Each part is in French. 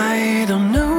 I don't know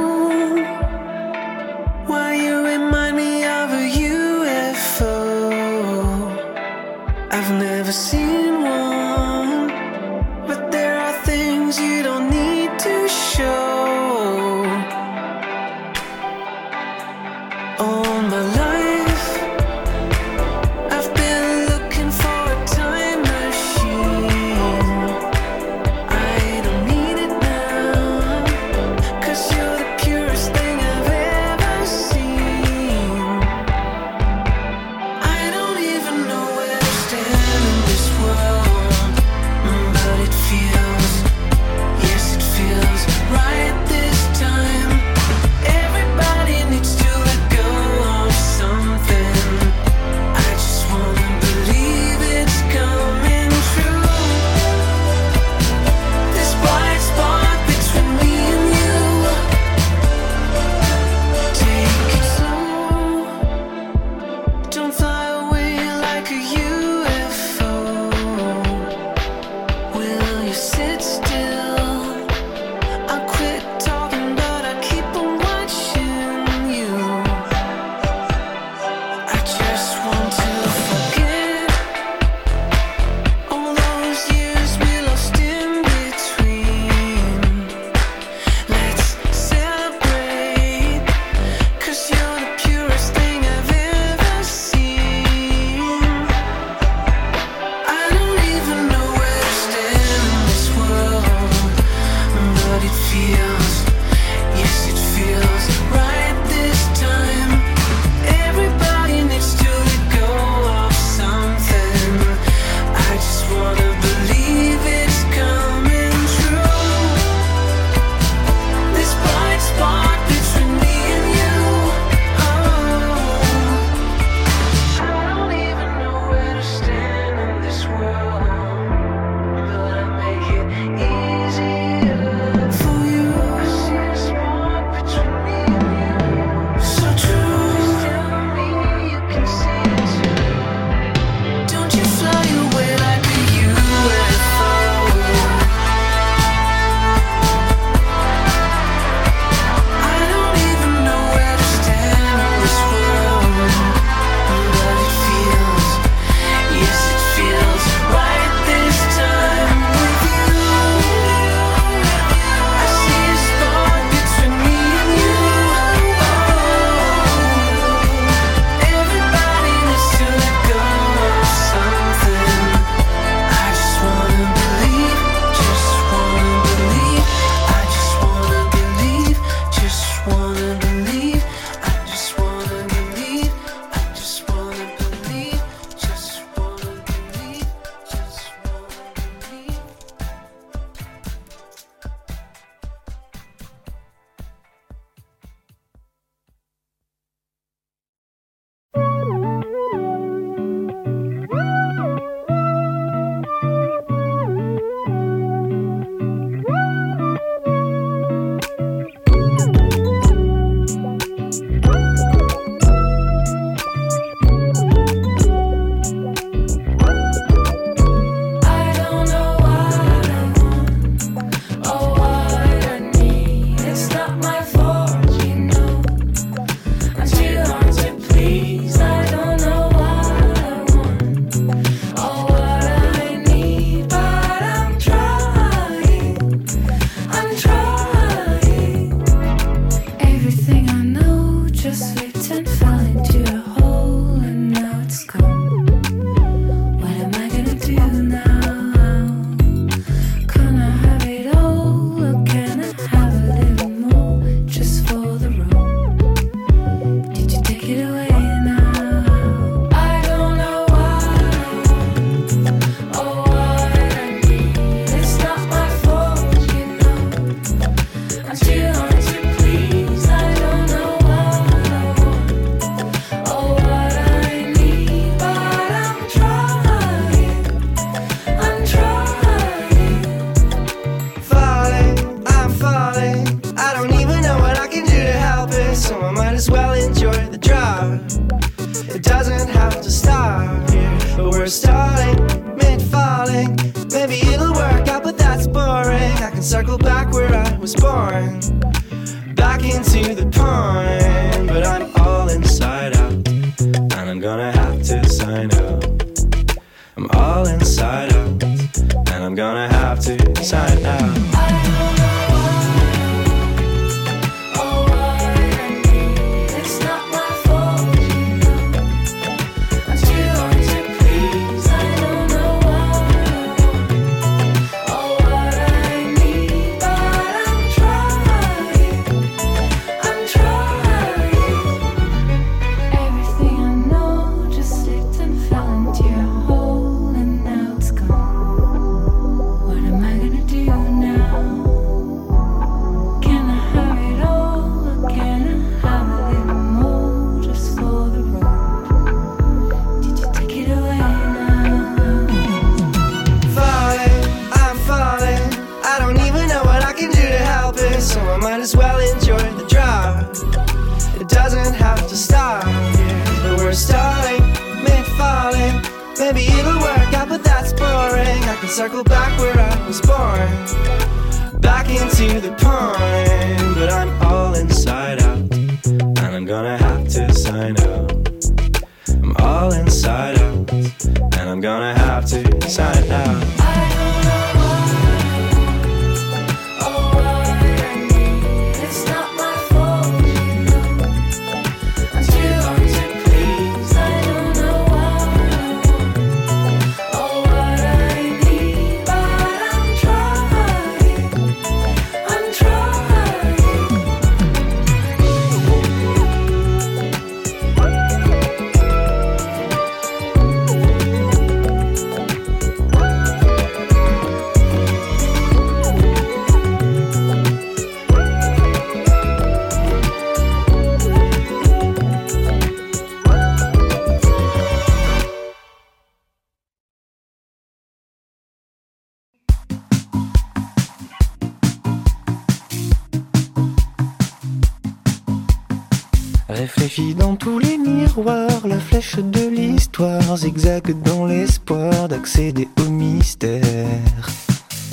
tous les miroirs, la flèche de l'histoire zigzague dans l'espoir d'accéder au mystère.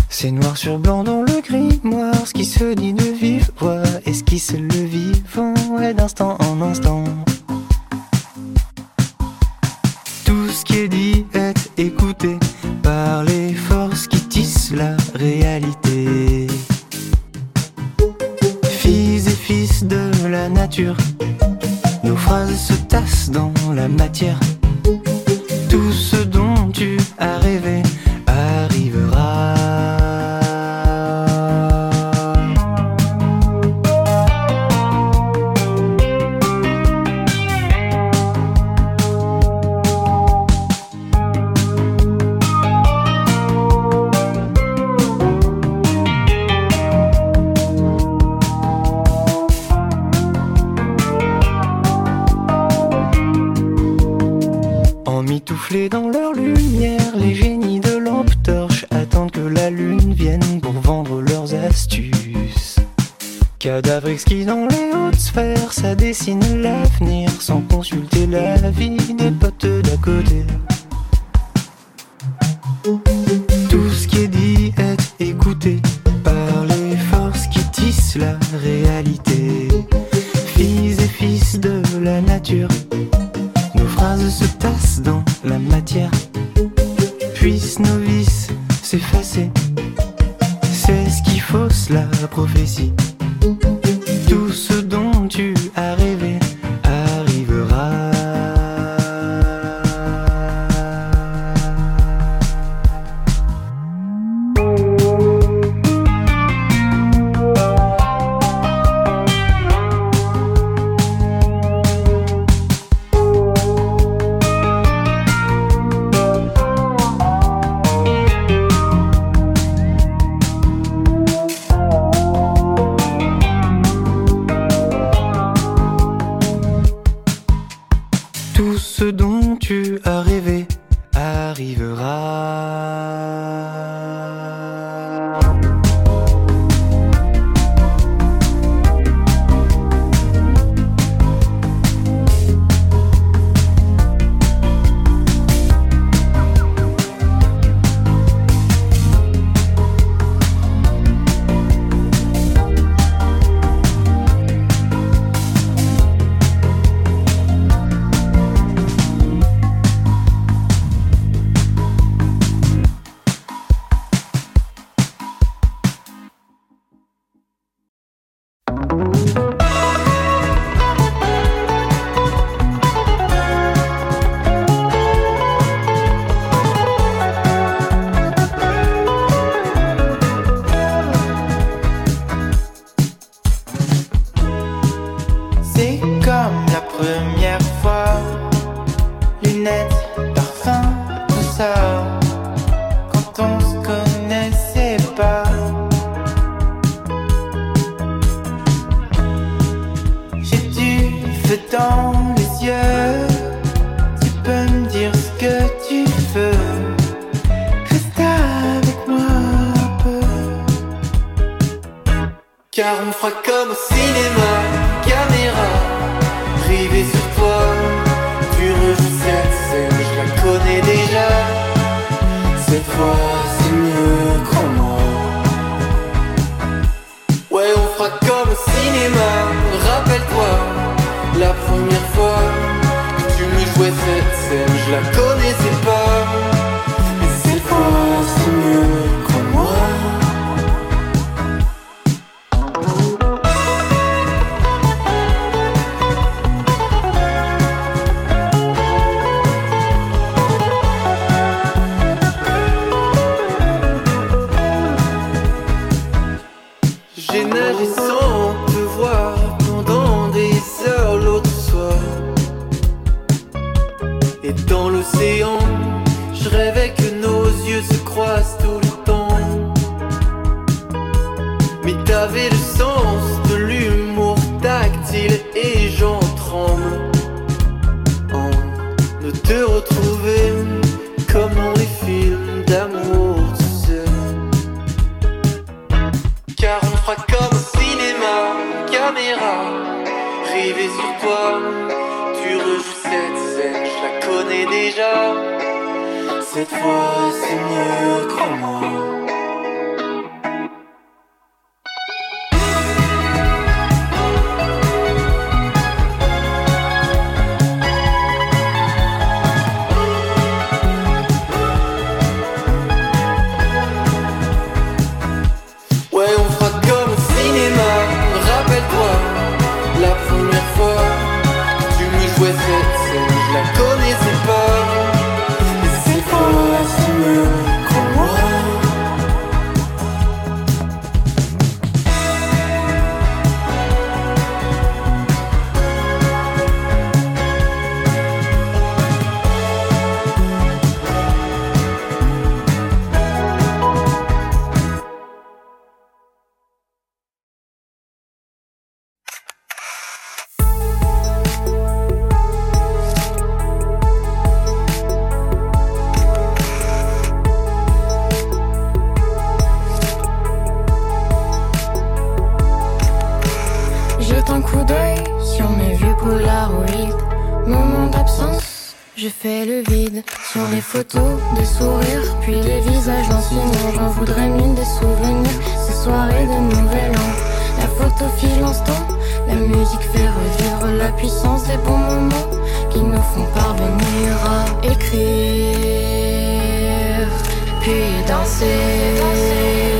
C'est noir sur blanc dans le grimoire, ce qui se dit de vive voix, esquisse le vivant et d'instant en instant. Tout ce qui est dit est écouté par les forces qui tissent la réalité. Fils et fils de la nature, se tassent dans la matière. Tout ce dont tu as rêvé Emmitouflés dans leur lumière, les génies de lampe torche attendent que la lune vienne pour vendre leurs astuces. Cadavre exquis dans les hautes sphères, ça dessine l'avenir sans consulter la vie des potes d'à côté. Tout ce qui est dit est écouté par les forces qui tissent la réalité. Fils et fils de la nature, se tassent dans la matière. Puissent nos vices s'effacer. C'est ce qui fausse la prophétie. Les photos, des sourires, puis les visages d'insignes. J'en voudrais mille des souvenirs, ces soirées de nouvel an. La photo file l'instant, la musique fait revivre la puissance des bons moments qui nous font parvenir à écrire, puis danser.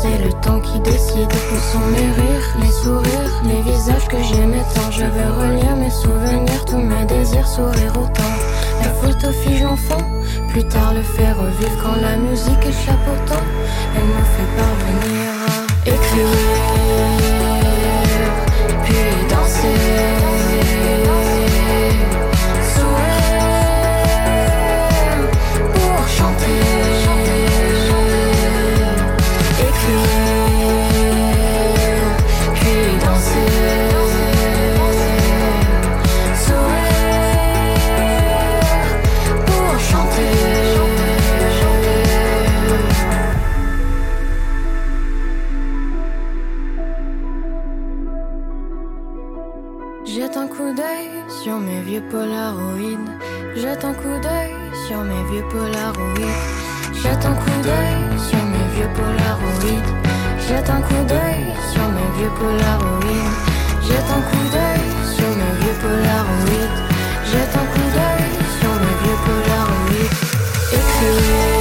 C'est le temps qui décide. Où sont mes rires, les sourires, les visages que j'aimais tant. Je veux relire mes souvenirs, tous mes désirs, sourire autant. La photo fige l'enfant, plus tard le faire revivre quand la musique échappe au temps. Elle me fait parvenir à écrire, sur mes vieux polaroïdes. Jette un coup d'œil sur mes vieux polaroïdes. Jette un coup d'œil sur mes vieux polaroïdes. Jette un coup d'œil sur mes vieux polaroïdes. Jette un coup d'œil sur mes vieux polaroïdes. Jette un coup d'œil sur mes vieux polaroïdes. Écrire,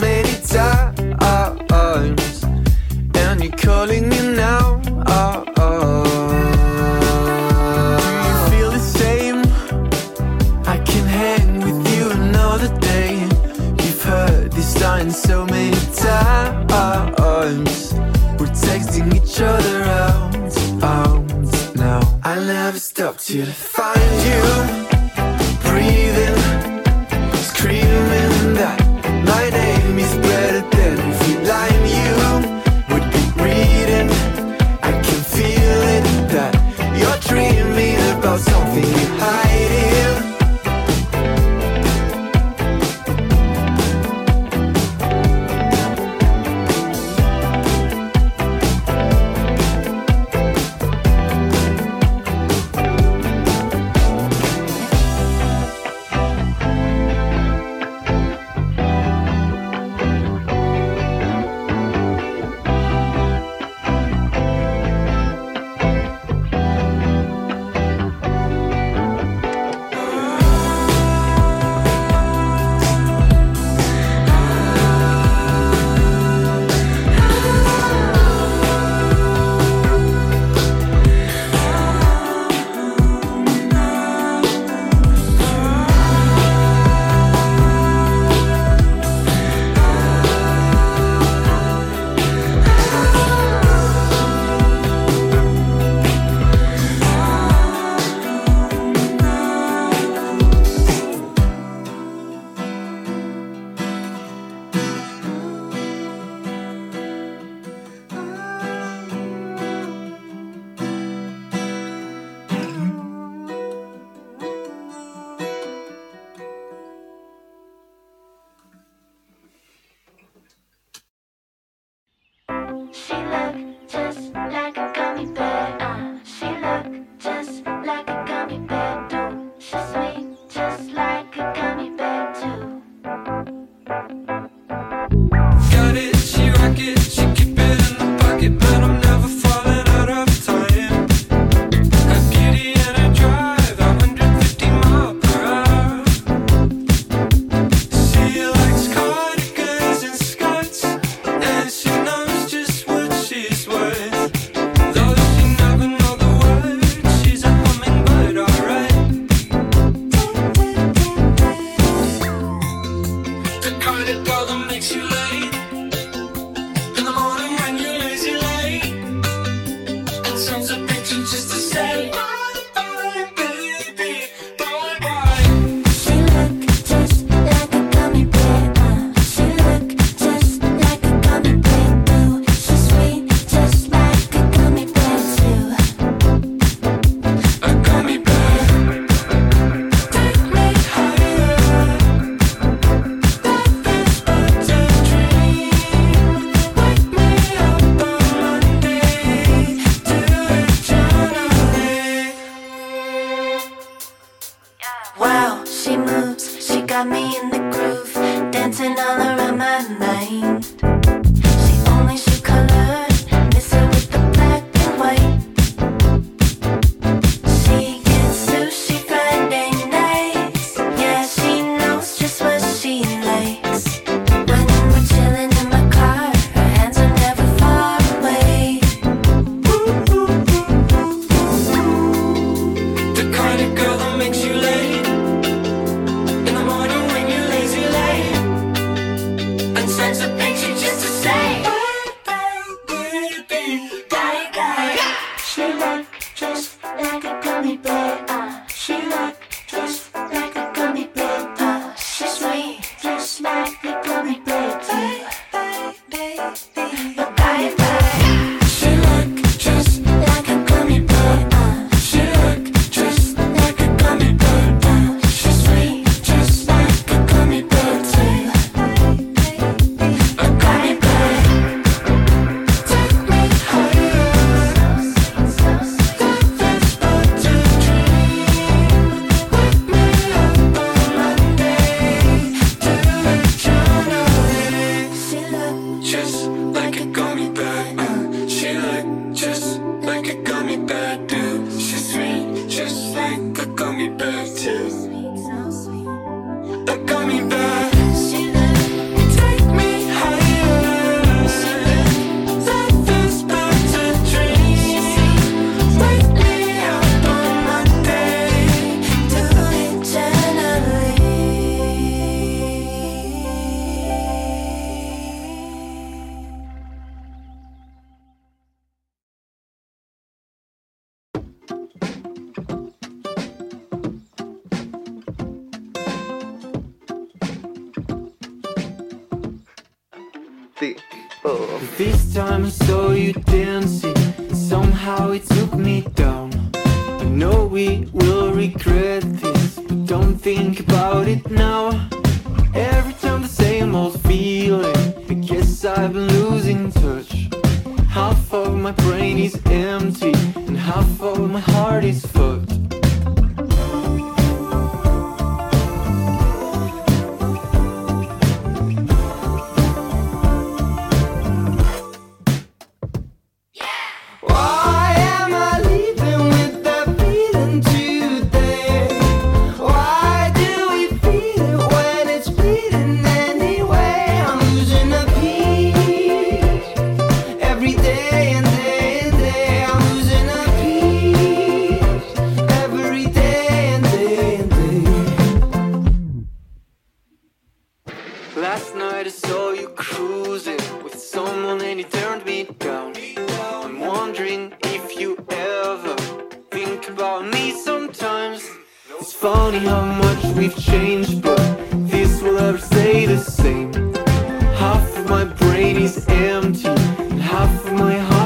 many times, and you're calling me now. Oh, oh. Do you feel the same? I can hang with you another day. You've heard this line so many times. We're texting each other out, out now. I never stopped to find you. It's funny how much we've changed, but this will ever stay the same. Half of my brain is empty, half of my heart.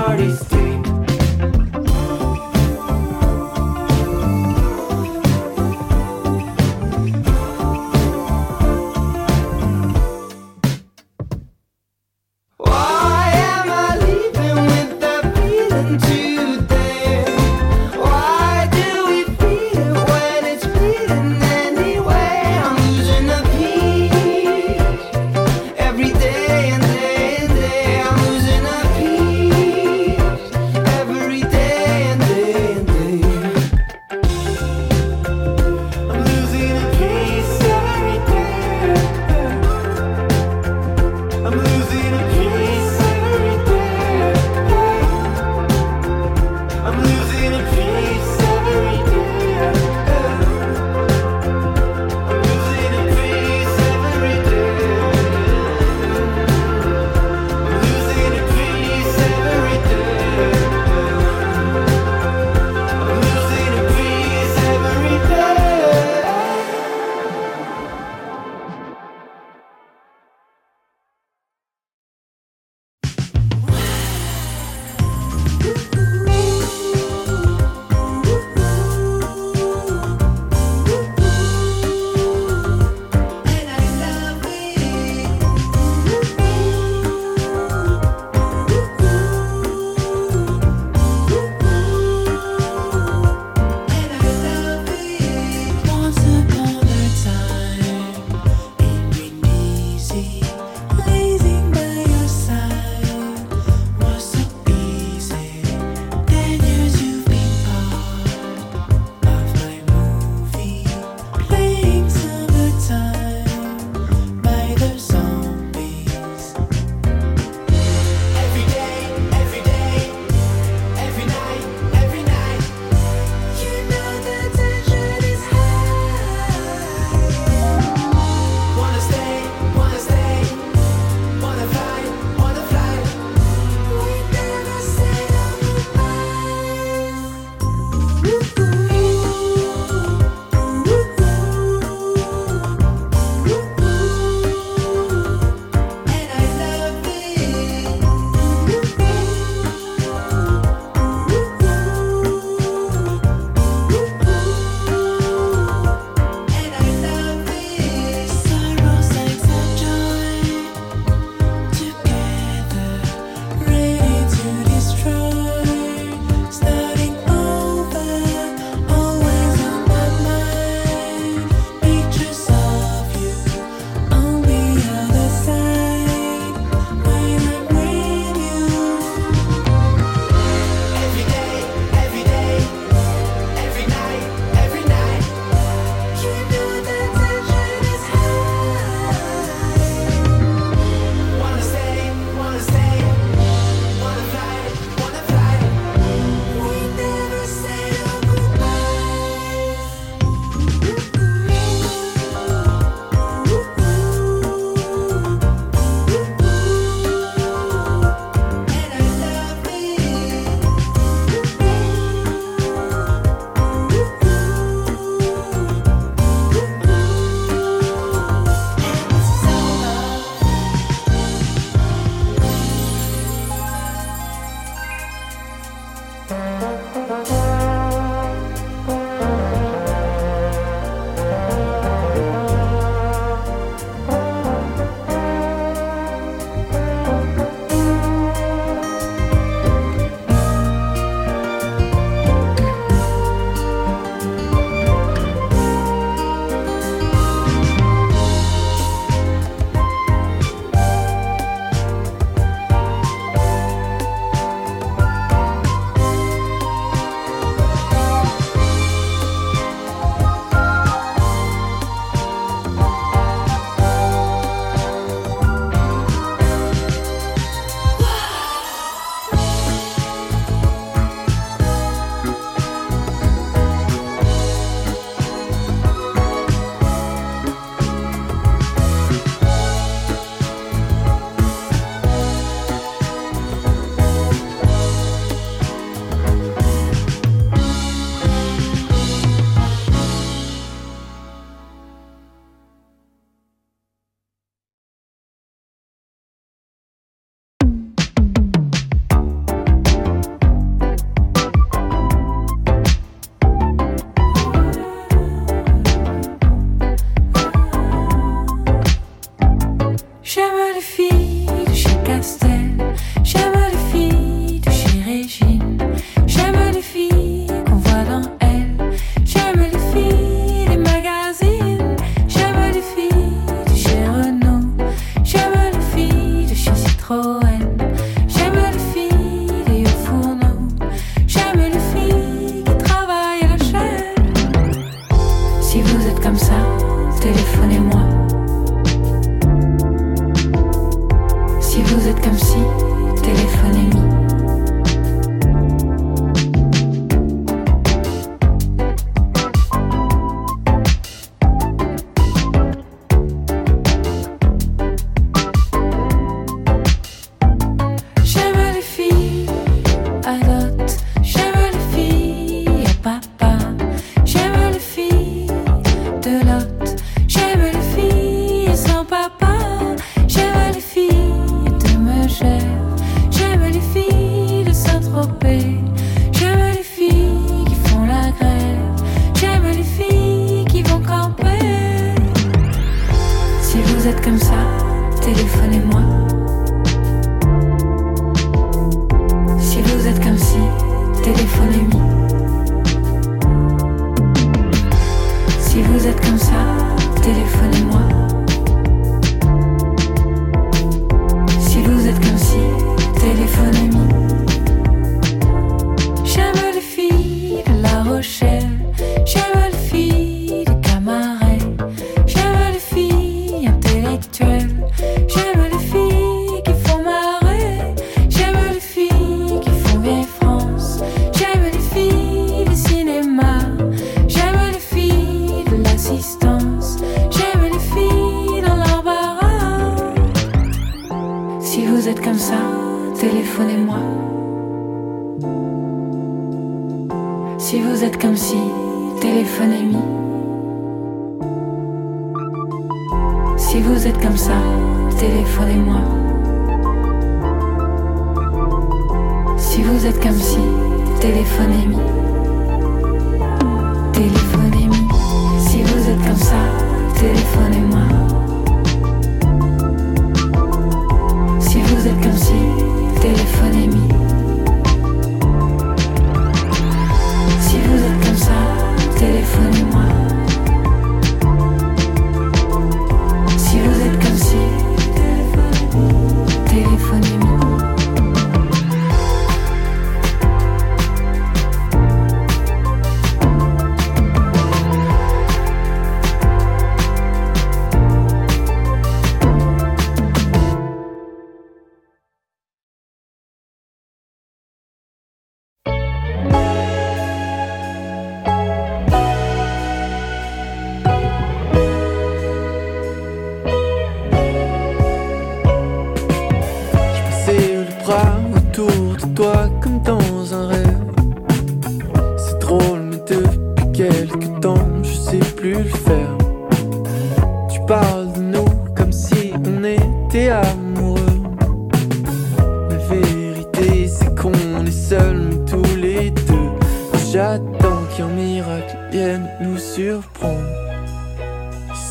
qu'un miracle vienne nous surprendre.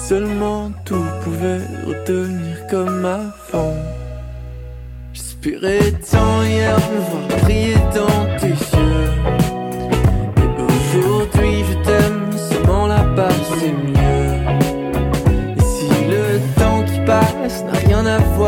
Seulement tout pouvait retenir comme avant. J'espérais tant hier me voir briller dans tes yeux. Et aujourd'hui je t'aime, seulement là-bas c'est mieux. Et si le temps qui passe n'a rien à voir.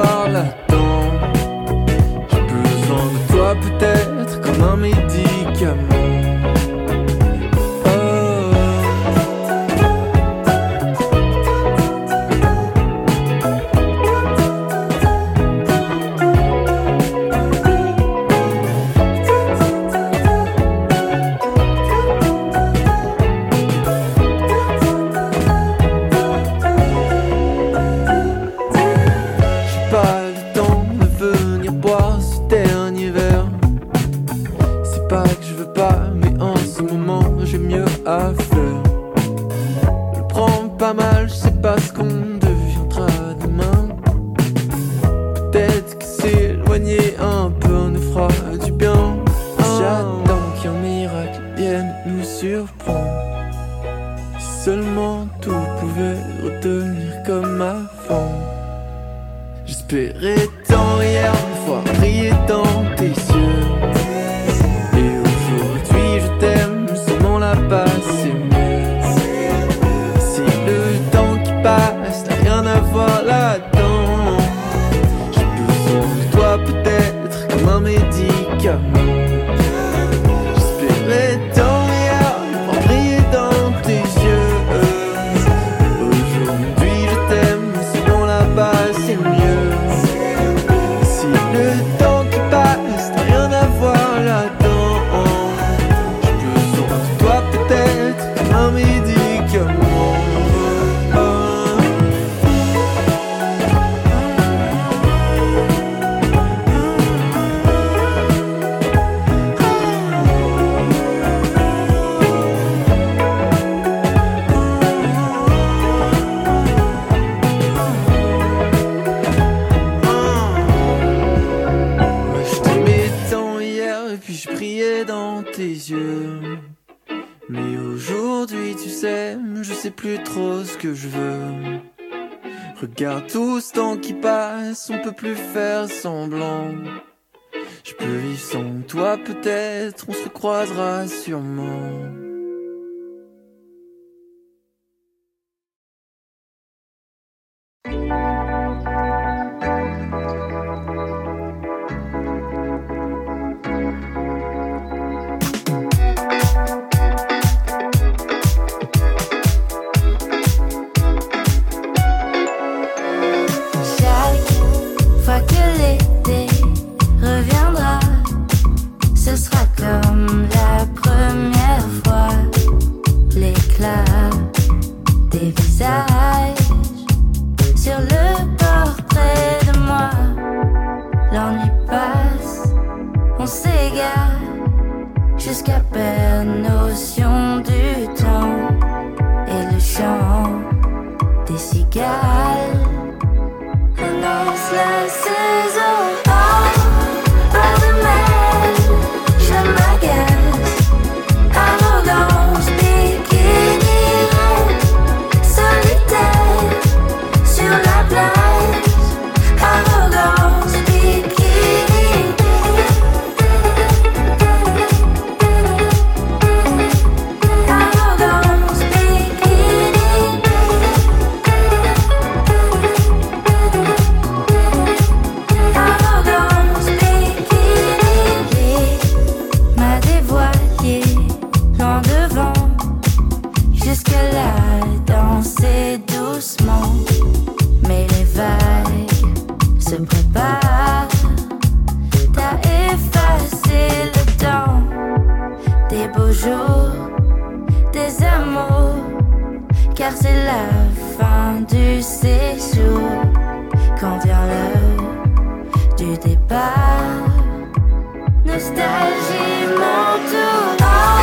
Regarde tout ce temps qui passe, on peut plus faire semblant. Je peux vivre sans toi peut-être, on se recroisera sûrement. Sur le portrait de moi. L'ennui passe, on s'égare jusqu'à perdre notion du temps et le chant des cigales. Annonce la Vagues se préparent T'as effacé le temps Des beaux jours, des amours Car c'est la fin du séjour Quand vient l'heure du départ. Nostalgie m'entoure.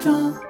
temps.